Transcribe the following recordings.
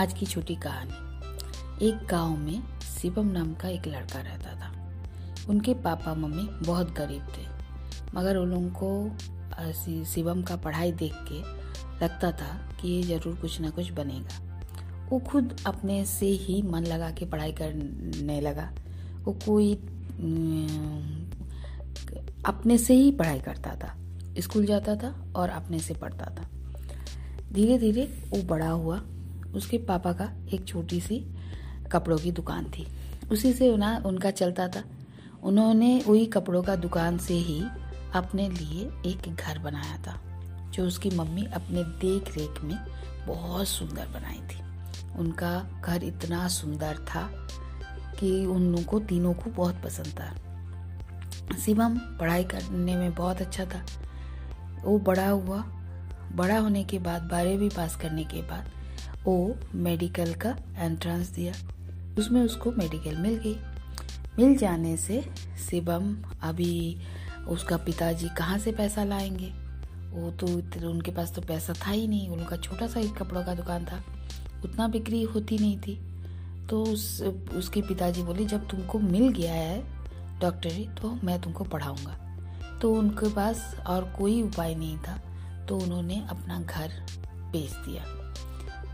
आज की छोटी कहानी। एक गाँव में शिवम नाम का एक लड़का रहता था। उनके पापा मम्मी बहुत गरीब थे, मगर उन लोगों को शिवम का पढ़ाई देख के लगता था कि ये ज़रूर कुछ ना कुछ बनेगा। वो खुद अपने से ही मन लगा के पढ़ाई करने लगा। वो कोई अपने से ही पढ़ाई करता था, स्कूल जाता था और अपने से पढ़ता था। धीरे धीरे वो बड़ा हुआ उसके पापा का एक छोटी सी कपड़ों की दुकान थी। उसी से उना, उनका चलता था। उन्होंने वही कपड़ों का दुकान से ही अपने लिए एक घर बनाया था, जो उसकी मम्मी अपने देख रेख में बहुत सुंदर बनाई थी। उनका घर इतना सुंदर था कि उन लोगों को तीनों को बहुत पसंद था। शिवम पढ़ाई करने में बहुत अच्छा था। वो बड़ा हुआ। बड़ा होने के बाद, बारहवीं पास करने के बाद वो मेडिकल का एंट्रेंस दिया। उसमें उसको मेडिकल मिल गई। मिल जाने से शिवम अभी उसका पिताजी कहाँ से पैसा लाएँगे? वो तो उनके पास तो पैसा था ही नहीं। उनका छोटा सा एक कपड़ों का दुकान था। उतना बिक्री होती नहीं थी। तो उस, उसके पिताजी बोले, जब तुमको मिल गया है डॉक्टरी तो मैं तुमको पढ़ाऊँगा। तो उनके पास और कोई उपाय नहीं था। तो उन्होंने अपना घर बेच दिया।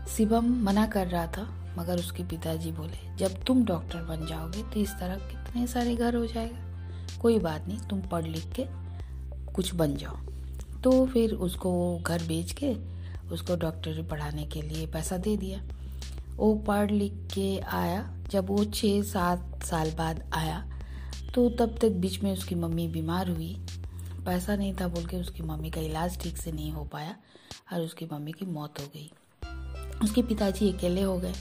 शिवम मना कर रहा था, मगर उसके पिताजी बोले, जब तुम डॉक्टर बन जाओगे तो इस तरह कितने सारे घर हो जाएगा। कोई बात नहीं, तुम पढ़ लिख के कुछ बन जाओ। तो फिर उसको घर बेच के उसको डॉक्टरी पढ़ाने के लिए पैसा दे दिया। वो पढ़ लिख के आया। जब वो छः सात साल बाद आया तो तब तक बीच में उसकी मम्मी बीमार हुई। पैसा नहीं था बोल के उसकी मम्मी का इलाज ठीक से नहीं हो पाया और उसकी मम्मी की मौत हो गई। उसके पिताजी अकेले हो गए,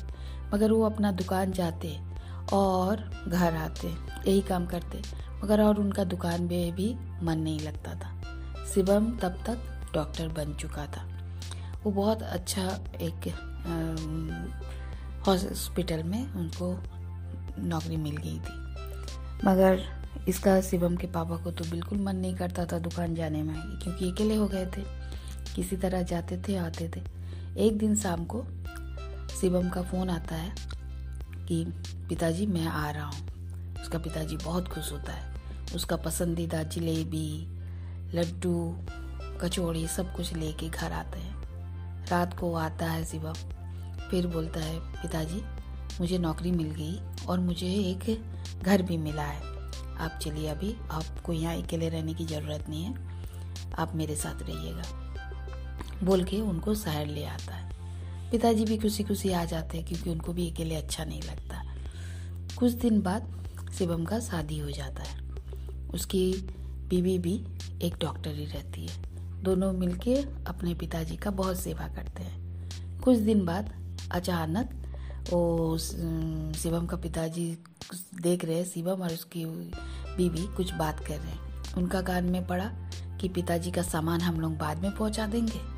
मगर वो अपना दुकान जाते और घर आते, यही काम करते, मगर और उनका दुकान में भी मन नहीं लगता था। शिवम तब तक डॉक्टर बन चुका था। वो बहुत अच्छा एक हॉस्पिटल में उनको नौकरी मिल गई थी। मगर इसका शिवम के पापा को तो बिल्कुल मन नहीं करता था दुकान जाने में, क्योंकि अकेले हो गए थे। किसी तरह जाते थे, आते थे। एक दिन शाम को शिवम का फ़ोन आता है कि पिताजी, मैं आ रहा हूँ। उसका पिताजी बहुत खुश होता है। उसका पसंदीदा जलेबी, लड्डू, कचौड़ी सब कुछ लेके घर आते हैं। रात को आता है शिवम। फिर बोलता है, पिताजी, मुझे नौकरी मिल गई और मुझे एक घर भी मिला है। आप चलिए अभी। आपको यहाँ अकेले रहने की ज़रूरत नहीं है। आप मेरे साथ रहिएगा। बोल के उनको शहर ले आता है। पिताजी भी खुशी खुशी आ जाते हैं क्योंकि उनको भी अकेले अच्छा नहीं लगता। कुछ दिन बाद शिवम का शादी हो जाता है। उसकी बीवी भी एक डॉक्टर ही रहती है। दोनों मिलके अपने पिताजी का बहुत सेवा करते हैं। कुछ दिन बाद अचानक वो शिवम का पिताजी देख रहे हैं शिवम और उसकी बीवी कुछ बात कर रहे हैं। उनका कान में पड़ा कि पिताजी का सामान हम लोग बाद में पहुँचा देंगे।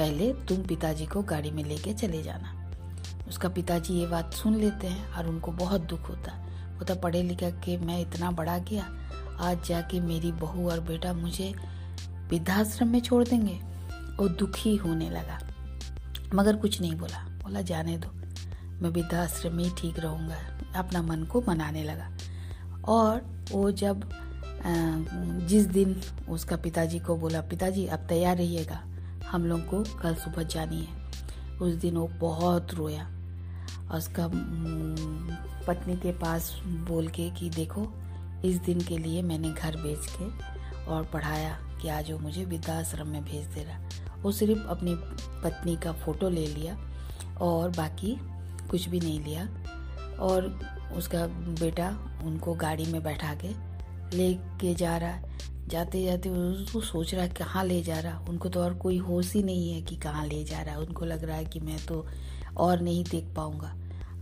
पहले तुम पिताजी को गाड़ी में लेके चले जाना। उसका पिताजी ये बात सुन लेते हैं और उनको बहुत दुख होता। वो तो पढ़े लिखा के मैं इतना बड़ा गया। आज जाके मेरी बहू और बेटा मुझे वृद्धाश्रम में छोड़ देंगे। वो दुखी होने लगा। मगर कुछ नहीं बोला। बोला, जाने दो। मैं वृद्धाश्रम में ही ठीक रहूँगा। अपना मन को मनाने लगा। और वो जब जिस दिन उसका पिताजी को बोला, पिताजी अब तैयार रहिएगा। हम लोग को कल सुबह जानी है। उस दिन वो बहुत रोया। और उसका पत्नी के पास बोल के कि देखो, इस दिन के लिए मैंने घर बेच के और पढ़ाया कि आज वो मुझे वृद्धाश्रम में भेज दे रहा। वो सिर्फ़ अपनी पत्नी का फ़ोटो ले लिया और बाकी कुछ भी नहीं लिया। और उसका बेटा उनको गाड़ी में बैठा के ले के जा रहा है। जाते जाते उसको सोच रहा है, कहाँ ले जा रहा? उनको तो और कोई होश ही नहीं है कि कहाँ ले जा रहा है। उनको लग रहा है कि मैं तो और नहीं देख पाऊँगा।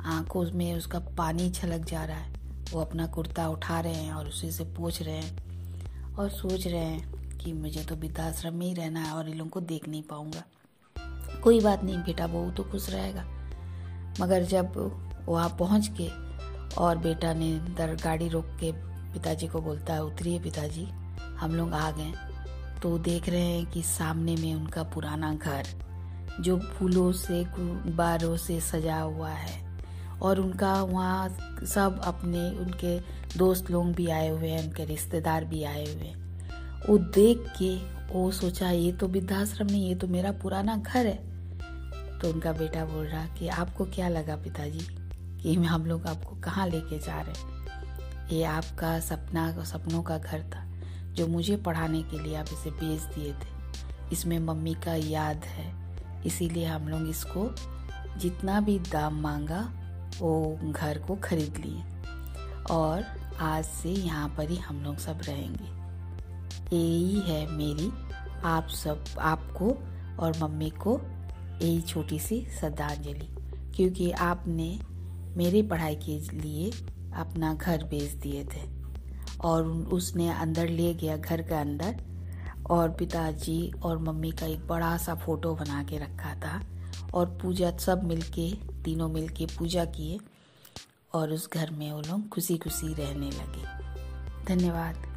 आँखों में उसका पानी छलक जा रहा है। वो अपना कुर्ता उठा रहे हैं और उसी से पूछ रहे हैं और सोच रहे हैं कि मुझे तो वृद्धाश्रम में ही रहना है और इन लोगों को देख नहीं पाऊँगा। कोई बात नहीं बेटा बहू तो खुश रहेगा। मगर जब वहाँ पहुँच के और बेटा ने दर गाड़ी रोक के पिताजी को बोलता है, उतरिए पिताजी। हम लोग आ गए। तो देख रहे हैं कि सामने में उनका पुराना घर, जो फूलों से, गुब्बारों से सजा हुआ है। और उनका वहाँ सब अपने, उनके दोस्त लोग भी आए हुए हैं, उनके रिश्तेदार भी आए हुए हैं। वो देख के, वो सोचा, ये तो वृद्धाश्रम नहीं ये तो मेरा पुराना घर है। तो उनका बेटा बोल रहा कि, आपको क्या लगा पिताजी कि हम लोग आपको कहाँ लेके जा रहे हैं? ये आपका सपना, सपनों का घर था। जो मुझे पढ़ाने के लिए आप इसे बेच दिए थे। इसमें मम्मी का याद है। इसीलिए हम लोग इसको जितना भी दाम मांगा, वो घर को खरीद लिए। और आज से यहाँ पर ही हम लोग सब रहेंगे। यही है मेरी, आप सब, आपको और मम्मी को यही छोटी सी श्रद्धांजलि। क्योंकि आपने मेरी पढ़ाई के लिए अपना घर बेच दिए थे। और उसने अंदर ले गया घर के अंदर। और पिताजी और मम्मी का एक बड़ा सा फ़ोटो बना के रखा था। और पूजा सब मिलके, तीनों मिलके पूजा किए। और उस घर में वो लोग खुशी खुशी रहने लगे। धन्यवाद।